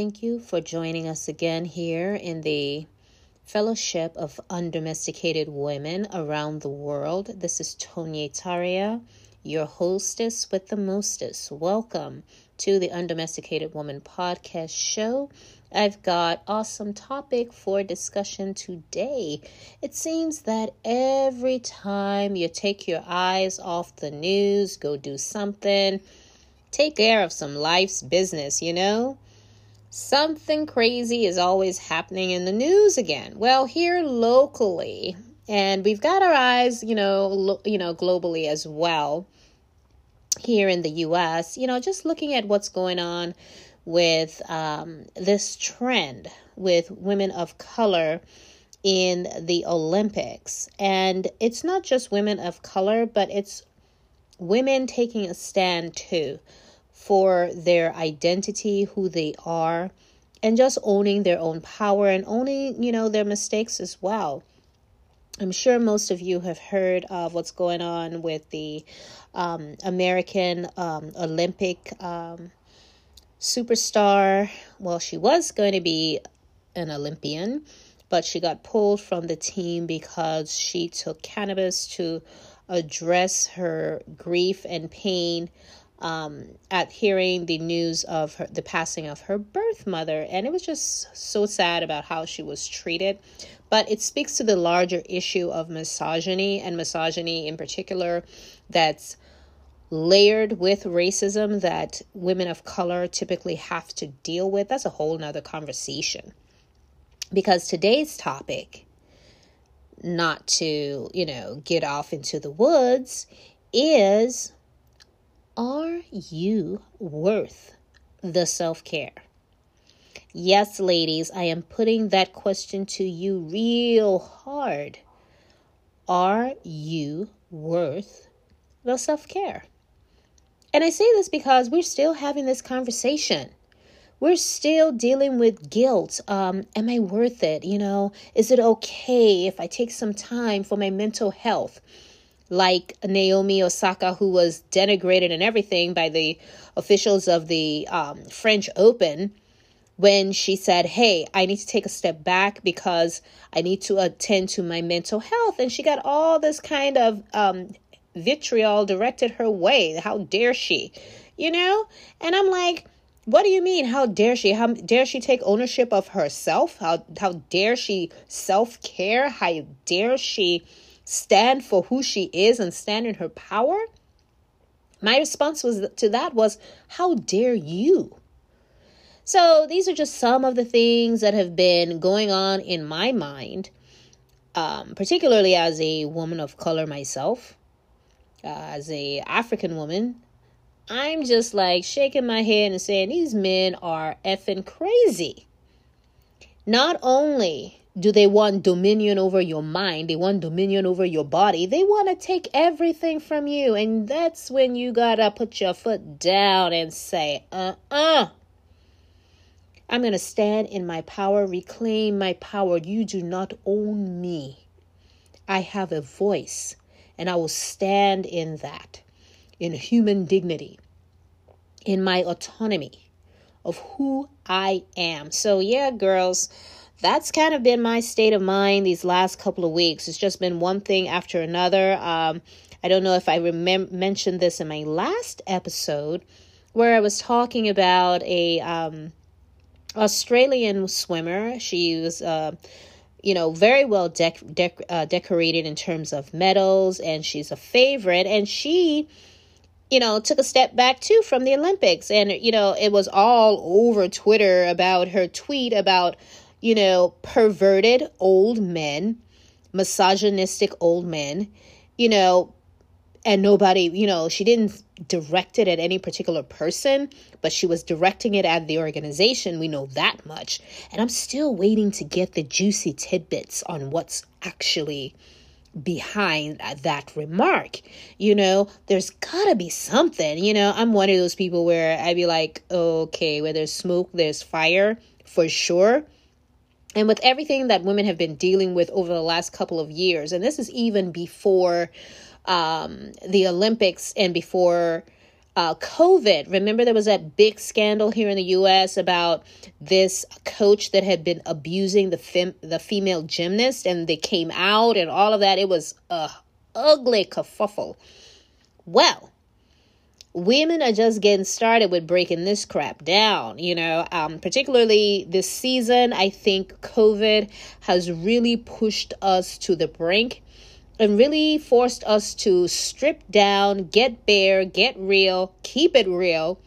thank you for joining us again here in the Fellowship of Undomesticated Women around the world. This is Tonya Taria, your hostess with the mostest. Welcome to the Undomesticated Woman podcast show. I've got awesome topic for discussion today. It seems that every time you take your eyes off the news, go do something, take care of some life's business, you know? Something crazy is always happening in the news again. Well, here locally, and we've got our eyes, you know, lo- you know, globally as well. Here in the US, you know, just looking at what's going on with um, this trend with women of color in the Olympics. And it's not just women of color, but it's women taking a stand too for their identity, who they are, and just owning their own power and owning, you know, their mistakes as well. I'm sure most of you have heard of what's going on with the um, American um, Olympic um, superstar. Well, she was going to be an Olympian, but she got pulled from the team because she took cannabis to address her grief and pain um, at hearing the news of her, the passing of her birth mother. And it was just so sad about how she was treated. But it speaks to the larger issue of misogyny and misogynoir in particular that's layered with racism that women of color typically have to deal with. That's a whole nother conversation. Because today's topic, not to, you know, get off into the woods, is are you worth the self care? Yes, ladies, I am putting that question to you real hard. Are you worth the self care? And I say this because we're still having this conversation. We're still dealing with guilt. Um, am I worth it? You know, is it okay if I take some time for my mental health? Like Naomi Osaka, who was denigrated and everything by the officials of the um, French Open when she said, Hey, I need to take a step back because I need to attend to my mental health. And she got all this kind of um, vitriol directed her way. How dare she? You know? And I'm like, what do you mean? How dare she? How dare she take ownership of herself? How how dare she self care? How dare she stand for who she is and stand in her power? My response was to that was, how dare you? So these are just some of the things that have been going on in my mind, um, particularly as a woman of color myself, uh, as a African woman. I'm just like shaking my head and saying these men are effing crazy. Not only do they want dominion over your mind? They want dominion over your body. They want to take everything from you. And that's when you got to put your foot down and say, uh uh-uh. uh. i am going to stand in my power, reclaim my power. You do not own me. I have a voice, and I will stand in that, in human dignity, in my autonomy of who I am. So, yeah, girls that's kind of been my state of mind these last couple of weeks. It's just been one thing after another. Um, I don't know if I mentioned this in my last episode where I was talking about a um, Australian swimmer. She was, uh, you know, very well dec- uh, decorated in terms of medals, and she's a favorite. And she, you know, took a step back too from the Olympics, and you know, it was all over Twitter about her tweet about you know, perverted old men, misogynistic old men, you know, and nobody, you know, she didn't direct it at any particular person, but she was directing it at the organization. We know that much. And I'm still waiting to get the juicy tidbits on what's actually behind that remark. You know, there's gotta be something. You know, I'm one of those people where I'd be like, okay, where there's smoke, there's fire for sure. And with everything that women have been dealing with over the last couple of years, and this is even before um, the Olympics and before uh, COVID. Remember, there was that big scandal here in the U.S. about this coach that had been abusing the fem- the female gymnast, and they came out and all of that. It was a ugly kerfuffle. Well, women are just getting started with breaking this crap down. You know, um, particularly this season, I think COVID has really pushed us to the brink and really forced us to strip down, get bare, get real, keep it real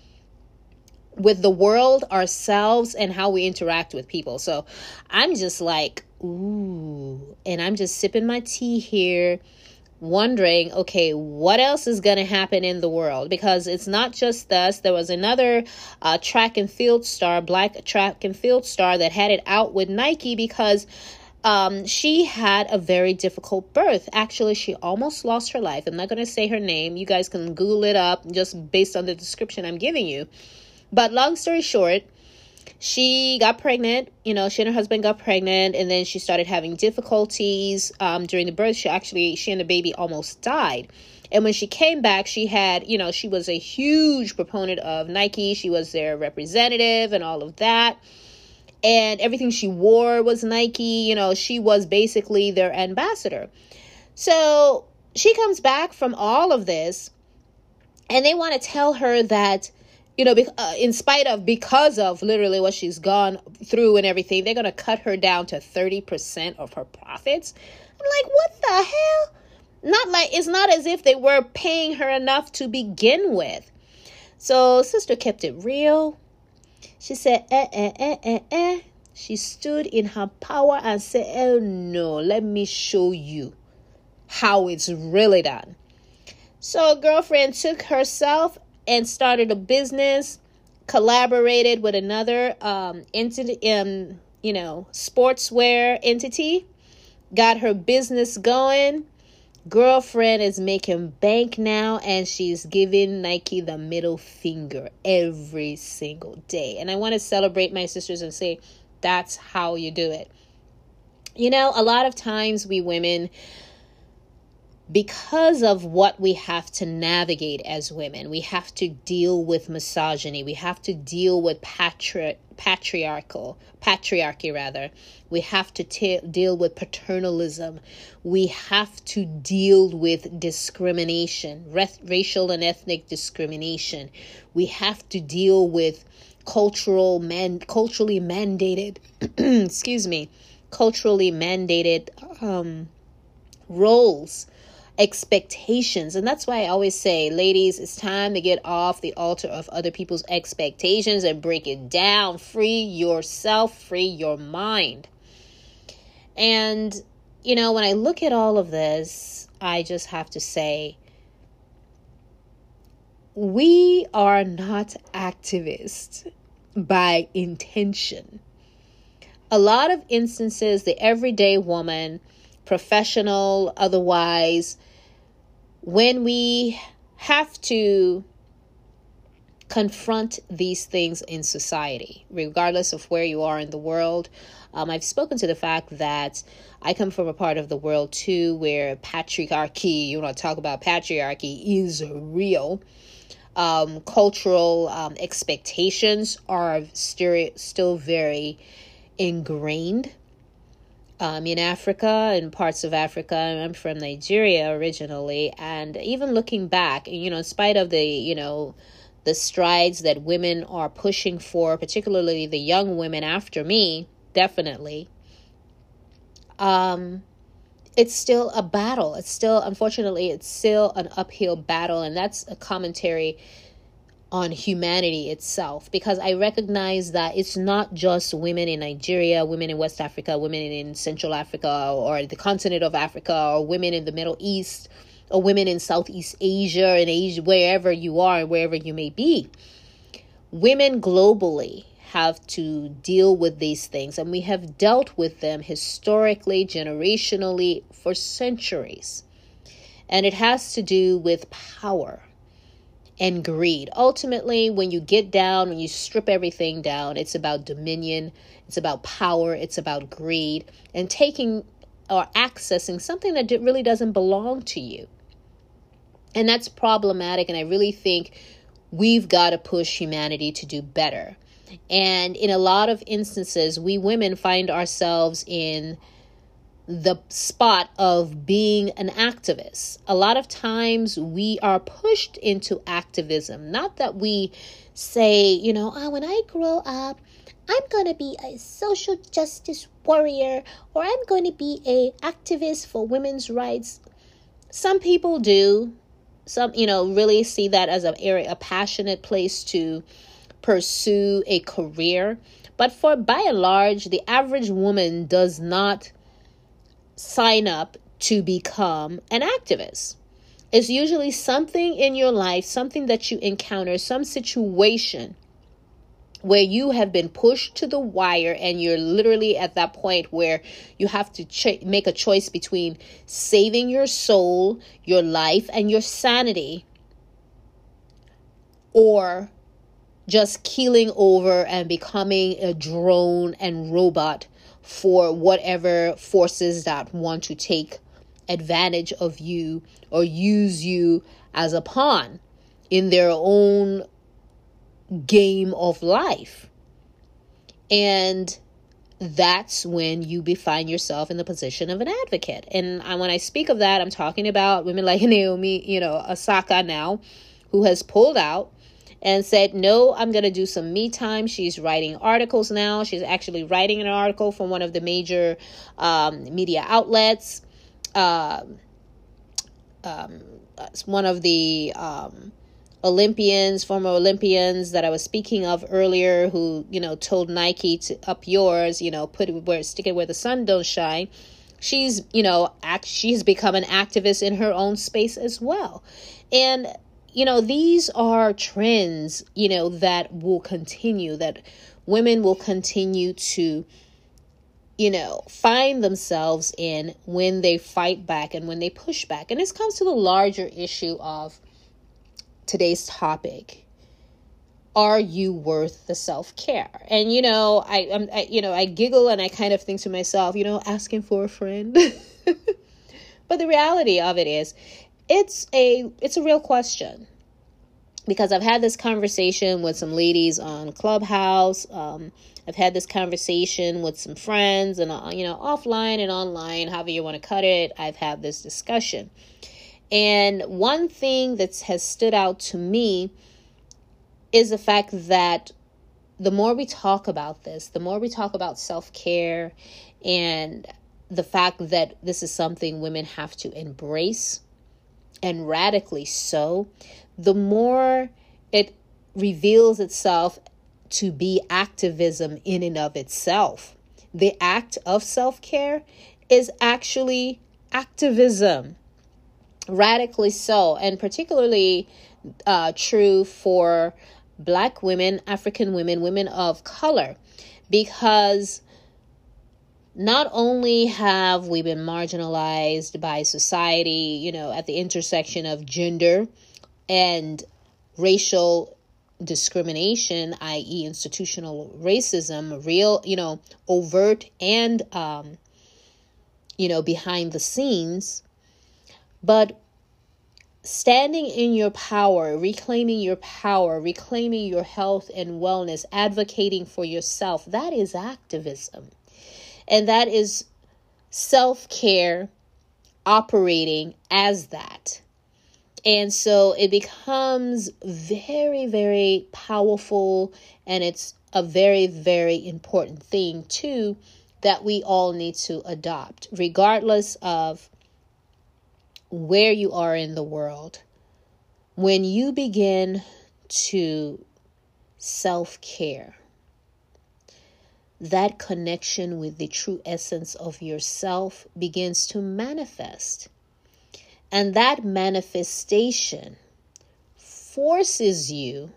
with the world, ourselves, and how we interact with people. So I'm just like, ooh, and I'm just sipping my tea here wondering, okay, what else is going to happen in the world? Because it's not just us. There was another uh, track and field star, black track and field star, that had it out with Nike because um, she had a very difficult birth. Actually, she almost lost her life. I'm not going to say her name. You guys can Google it up just based on the description I'm giving you. But long story short, she got pregnant you know she and her husband got pregnant and then she started having difficulties um, during the birth. She actually she and the baby almost died. And when she came back she had you know she was a huge proponent of nike. She was their representative and all of that. And everything she wore was nike. You know she was basically their ambassador. So she comes back from all of this and they want to tell her that you know, uh, in spite of, because of literally what she's gone through and everything, they're going to cut her down to 30% of her profits. I'm like, what the hell? Not like, it's not as if they were paying her enough to begin with. So, sister kept it real. She said, eh, eh, eh, eh, eh. She stood in her power and said, oh no, let me show you how it's really done. So, girlfriend took herself and started a business, collaborated with another um, entity, um, you know, sportswear entity, got her business going. Girlfriend is making bank now, and she's giving Nike the middle finger every single day. And I want to celebrate my sisters and say, that's how you do it. You know, a lot of times we women, because of what we have to navigate as women, we have to deal with misogyny. We have to deal with patri- patriarchal patriarchy rather. We have to t- deal with paternalism. We have to deal with discrimination, re- racial and ethnic discrimination. We have to deal with cultural man culturally mandated excuse me culturally mandated um, roles expectations. And that's why I always say, ladies, it's time to get off the altar of other people's expectations and break it down. Free yourself, free your mind. And, you know, when I look at all of this, I just have to say, we are not activists by intention. A lot of instances, the everyday woman professional, otherwise, when we have to confront these things in society, regardless of where you are in the world. Um, I've spoken to the fact that I come from a part of the world too where patriarchy, you want to talk about patriarchy, is real. Um, cultural um, expectations are still, still very ingrained um, in Africa and parts of Africa. I'm from Nigeria originally, and even looking back, you know, in spite of the, you know, the strides that women are pushing for, particularly the young women after me, definitely. Um, it's still a battle. It's still, unfortunately, it's still an uphill battle, and that's a commentary on humanity itself because I recognize that it's not just women in Nigeria, women in West Africa, women in Central Africa or the continent of Africa, or women in the Middle East, or women in Southeast Asia and Asia, wherever you are and wherever you may be. Women globally have to deal with these things, and we have dealt with them historically, generationally, for centuries. And it has to do with power and greed. Ultimately, when you get down, when you strip everything down, it's about dominion, it's about power, it's about greed, and taking or accessing something that really doesn't belong to you. And that's problematic. And I really think we've got to push humanity to do better. And in a lot of instances, we women find ourselves in the spot of being an activist. A lot of times we are pushed into activism. Not that we say, you know, oh, when I grow up, I'm going to be a social justice warrior or I'm going to be a activist for women's rights. Some people do. Some, you know, really see that as a area a passionate place to pursue a career. But for by and large, the average woman does not sign up to become an activist. It's usually something in your life, something that you encounter, some situation where you have been pushed to the wire and you're literally at that point where you have to ch- make a choice between saving your soul, your life, and your sanity, or just keeling over and becoming a drone and robot for whatever forces that want to take advantage of you or use you as a pawn in their own game of life. And that's when you be find yourself in the position of an advocate. And when I speak of that, I'm talking about women like Naomi, you know, Osaka now, who has pulled out and said, No, I'm going to do some me time. She's writing articles now. She's actually writing an article for one of the major um, media outlets. Uh, um, one of the um, Olympians, former Olympians that I was speaking of earlier, who you know told Nike to up yours, you know, put it where stick it where the sun don't shine. She's you know act, she's become an activist in her own space as well, and you know these are trends you know that will continue that women will continue to you know find themselves in when they fight back and when they push back. And this comes to the larger issue of today's topic. Are you worth the self-care? And you know I, I'm, I you know i giggle and i kind of think to myself you know asking for a friend. But the reality of it is it's a it's a real question. Because i've had this conversation with some ladies on clubhouse um, i've had this conversation with some friends and uh, you know offline and online however you want to cut it i've had this discussion. And one thing that has stood out to me is the fact that the more we talk about this, the more we talk about self care and the fact that this is something women have to embrace and radically so, the more it reveals itself to be activism in and of itself. The act of self care is actually activism radically so, and particularly uh, true for black women, African women, women of color, because not only have we been marginalized by society, you know, at the intersection of gender and racial discrimination, i.e., institutional racism, real, you know, overt and, um, you know, behind the scenes, but standing in your power, reclaiming your power, reclaiming your health and wellness, advocating for yourself, that is activism. And that is self care operating as that. And so it becomes very, very powerful and it's a very, very important thing, too, that we all need to adopt, regardless of where you are in the world, when you begin to self care, that connection with the true essence of yourself begins to manifest. And that manifestation forces you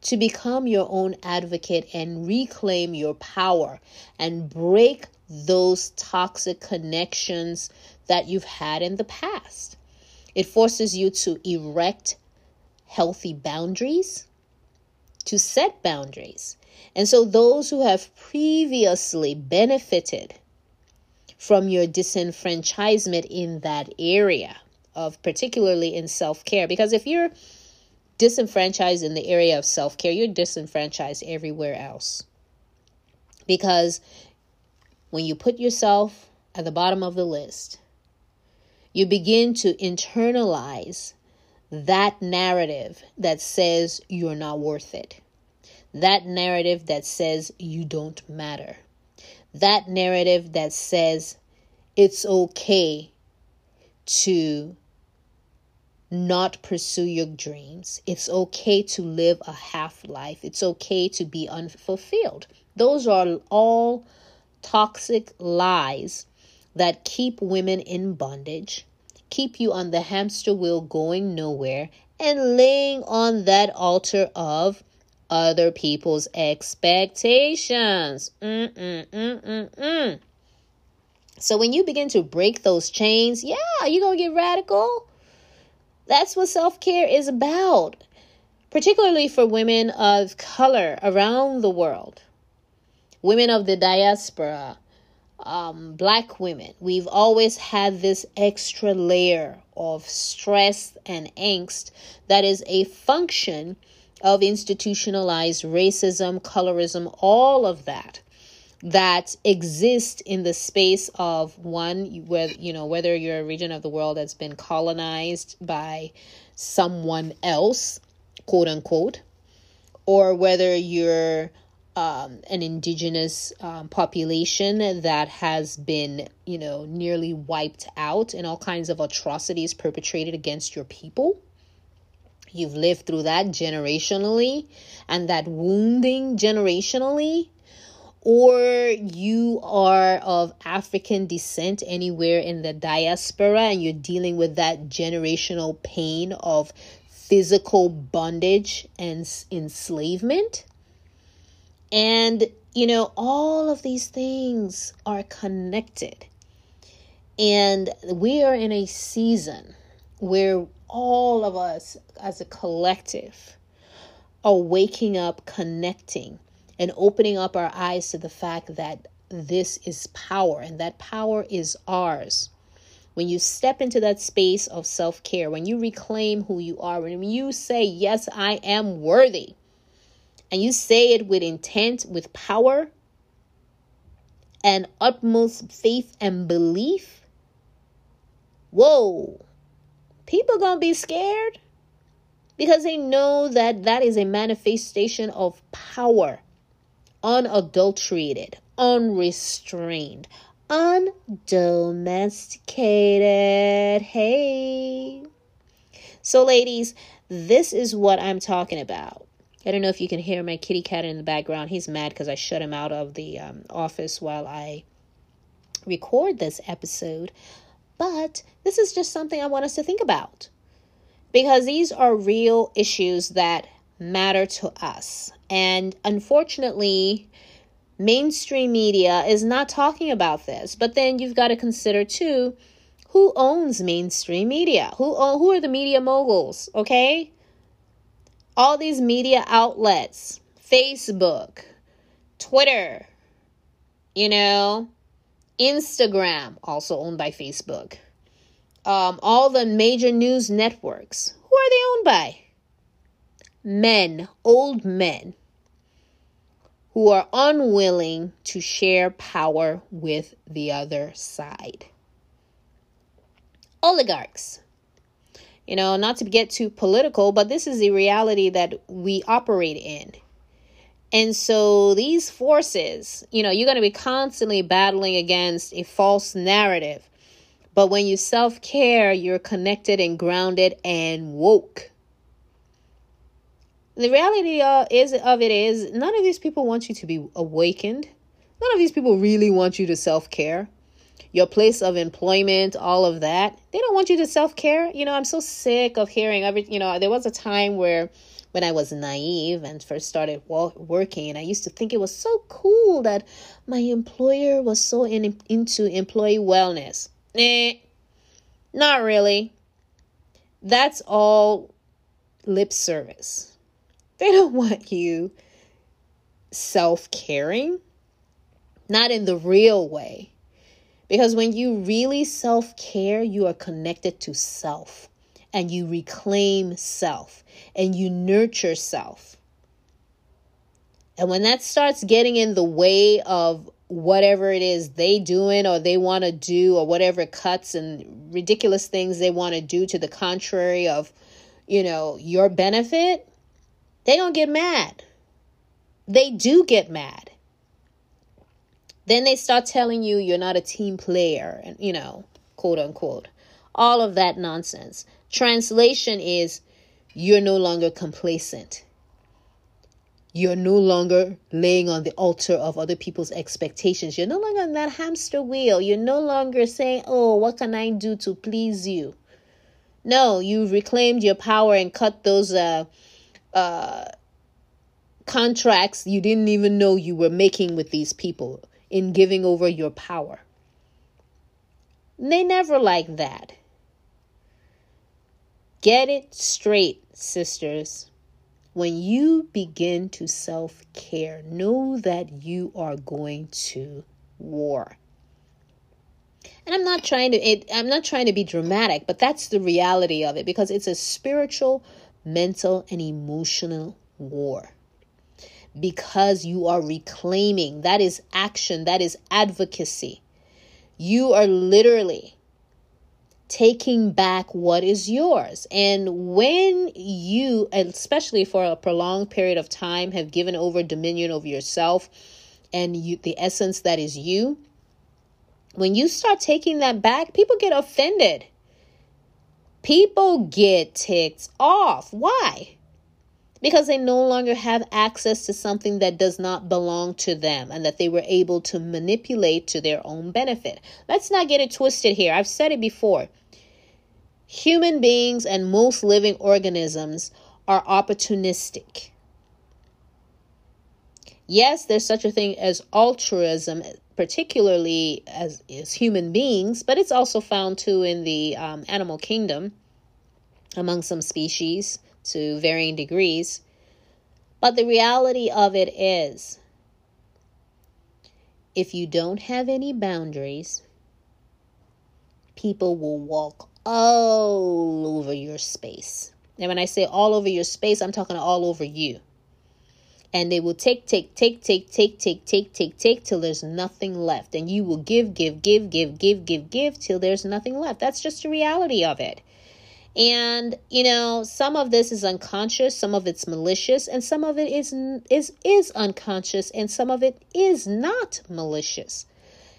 to become your own advocate and reclaim your power and break those toxic connections that you've had in the past. It forces you to erect healthy boundaries, to set boundaries. And so, those who have previously benefited from your disenfranchisement in that area of particularly in self care, because if you're disenfranchised in the area of self care, you're disenfranchised everywhere else. Because when you put yourself at the bottom of the list, you begin to internalize that narrative that says you're not worth it. That narrative that says you don't matter. That narrative that says it's okay to not pursue your dreams. It's okay to live a half life. It's okay to be unfulfilled. Those are all toxic lies that keep women in bondage, keep you on the hamster wheel going nowhere, and laying on that altar of other people's expectations. Mm-mm-mm-mm-mm. So when you begin to break those chains, yeah, you're going to get radical. That's what self care is about, particularly for women of color around the world, women of the diaspora, um, black women. We've always had this extra layer of stress and angst that is a function of institutionalized racism, colorism, all of that that exist in the space of one where you know whether you're a region of the world that's been colonized by someone else quote unquote or whether you're um, an indigenous um, population that has been you know nearly wiped out and all kinds of atrocities perpetrated against your people you've lived through that generationally and that wounding generationally or you are of African descent anywhere in the diaspora and you're dealing with that generational pain of physical bondage and enslavement. And, you know, all of these things are connected. And we are in a season where all of us as a collective are waking up, connecting and opening up our eyes to the fact that this is power and that power is ours. When you step into that space of self care, when you reclaim who you are, when you say, Yes, I am worthy, and you say it with intent, with power, and utmost faith and belief, whoa, people gonna be scared because they know that that is a manifestation of power unadulterated, unrestrained, undomesticated. Hey. So, ladies, this is what I'm talking about. I don't know if you can hear my kitty cat in the background. He's mad because I shut him out of the um, office while I record this episode. But this is just something I want us to think about because these are real issues that matter to us. And unfortunately, mainstream media is not talking about this. But then you've got to consider too who owns mainstream media? Who who are the media moguls, okay? All these media outlets, Facebook, Twitter, you know, Instagram, also owned by Facebook. Um, all the major news networks. Who are they owned by? men, old men, who are unwilling to share power with the other side. Oligarchs. You know, not to get too political, but this is the reality that we operate in. And so these forces, you know, you're going to be constantly battling against a false narrative. But when you self care, you're connected and grounded and woke the reality uh, is of it is none of these people want you to be awakened. None of these people really want you to self care. Your place of employment, all of that, they don't want you to self care. You know, I'm so sick of hearing every. You know, there was a time where when I was naive and first started working, and I used to think it was so cool that my employer was so in, into employee wellness. Eh, not really. That's all lip service they don't want you self caring, not in the real way. Because when you really self care, you are connected to self. and you reclaim self and you nurture self. And when that starts getting in the way of whatever it is they doing or they want to do or whatever cuts and ridiculous things they want to do to the contrary of you know your benefit they don't get mad they do get mad then they start telling you you're not a team player and you know quote unquote all of that nonsense translation is you're no longer complacent you're no longer laying on the altar of other people's expectations. You're no longer on that hamster wheel. You're no longer saying, Oh, what can I do to please you? No, you've reclaimed your power and cut those uh, uh, contracts you didn't even know you were making with these people in giving over your power. They never like that. Get it straight, sisters. When you begin to self care, know that you are going to war. And I'm not trying to it, I'm not trying to be dramatic, but that's the reality of it because it's a spiritual, mental and emotional war. Because you are reclaiming, that is action, that is advocacy. You are literally taking back what is yours. And when you, especially for a prolonged period of time, have given over dominion over yourself and you, the essence that is you, when you start taking that back, people get offended. People get ticked off. Why? Because they no longer have access to something that does not belong to them and that they were able to manipulate to their own benefit. Let's not get it twisted here. I've said it before. Human beings and most living organisms are opportunistic. Yes, there's such a thing as altruism, particularly as, as human beings, but it's also found too in the um, animal kingdom among some species to varying degrees. But the reality of it is if you don't have any boundaries, people will walk all over your space. And when I say all over your space, I'm talking all over you. And they will take, take, take, take, take, take, take, take, take till there's nothing left. And you will give, give, give, give, give, give, give till there's nothing left. That's just the reality of it. And you know, some of this is unconscious, some of it's malicious, and some of it is is is unconscious, and some of it is not malicious.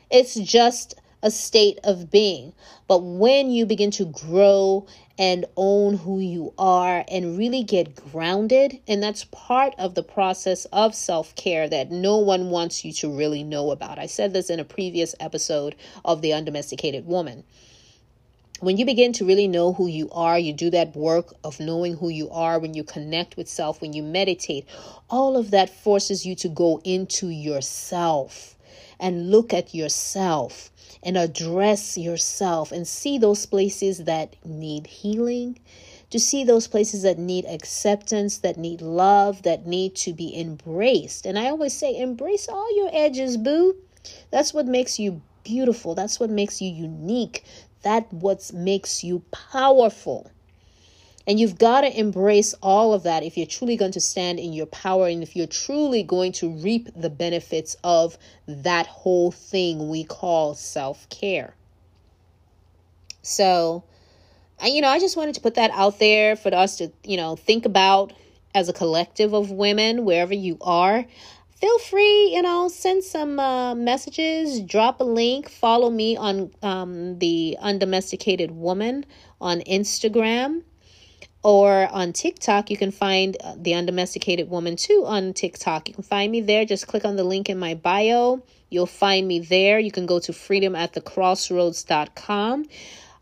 It's just a state of being. But when you begin to grow and own who you are and really get grounded, and that's part of the process of self care that no one wants you to really know about. I said this in a previous episode of The Undomesticated Woman when you begin to really know who you are, you do that work of knowing who you are, when you connect with self, when you meditate, all of that forces you to go into yourself and look at yourself and address yourself and see those places that need healing, to see those places that need acceptance, that need love, that need to be embraced. And I always say, embrace all your edges, boo. That's what makes you beautiful. That's what makes you unique. That what makes you powerful. And you've got to embrace all of that if you're truly going to stand in your power and if you're truly going to reap the benefits of that whole thing we call self care. So, you know, I just wanted to put that out there for us to, you know, think about as a collective of women, wherever you are. Feel free, you know, send some uh, messages, drop a link, follow me on um, the Undomesticated Woman on Instagram or on TikTok, you can find uh, the undomesticated woman too on TikTok. You can find me there. Just click on the link in my bio. You'll find me there. You can go to freedomatthecrossroads.com.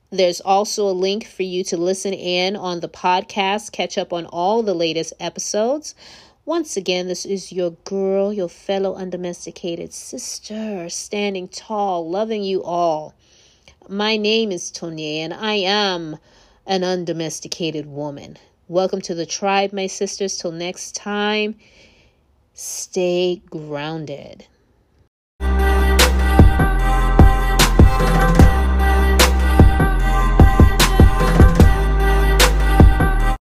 There's also a link for you to listen in on the podcast, catch up on all the latest episodes. Once again, this is your girl, your fellow undomesticated sister, standing tall, loving you all. My name is Tonya, and I am an undomesticated woman. Welcome to the tribe, my sisters. Till next time, stay grounded.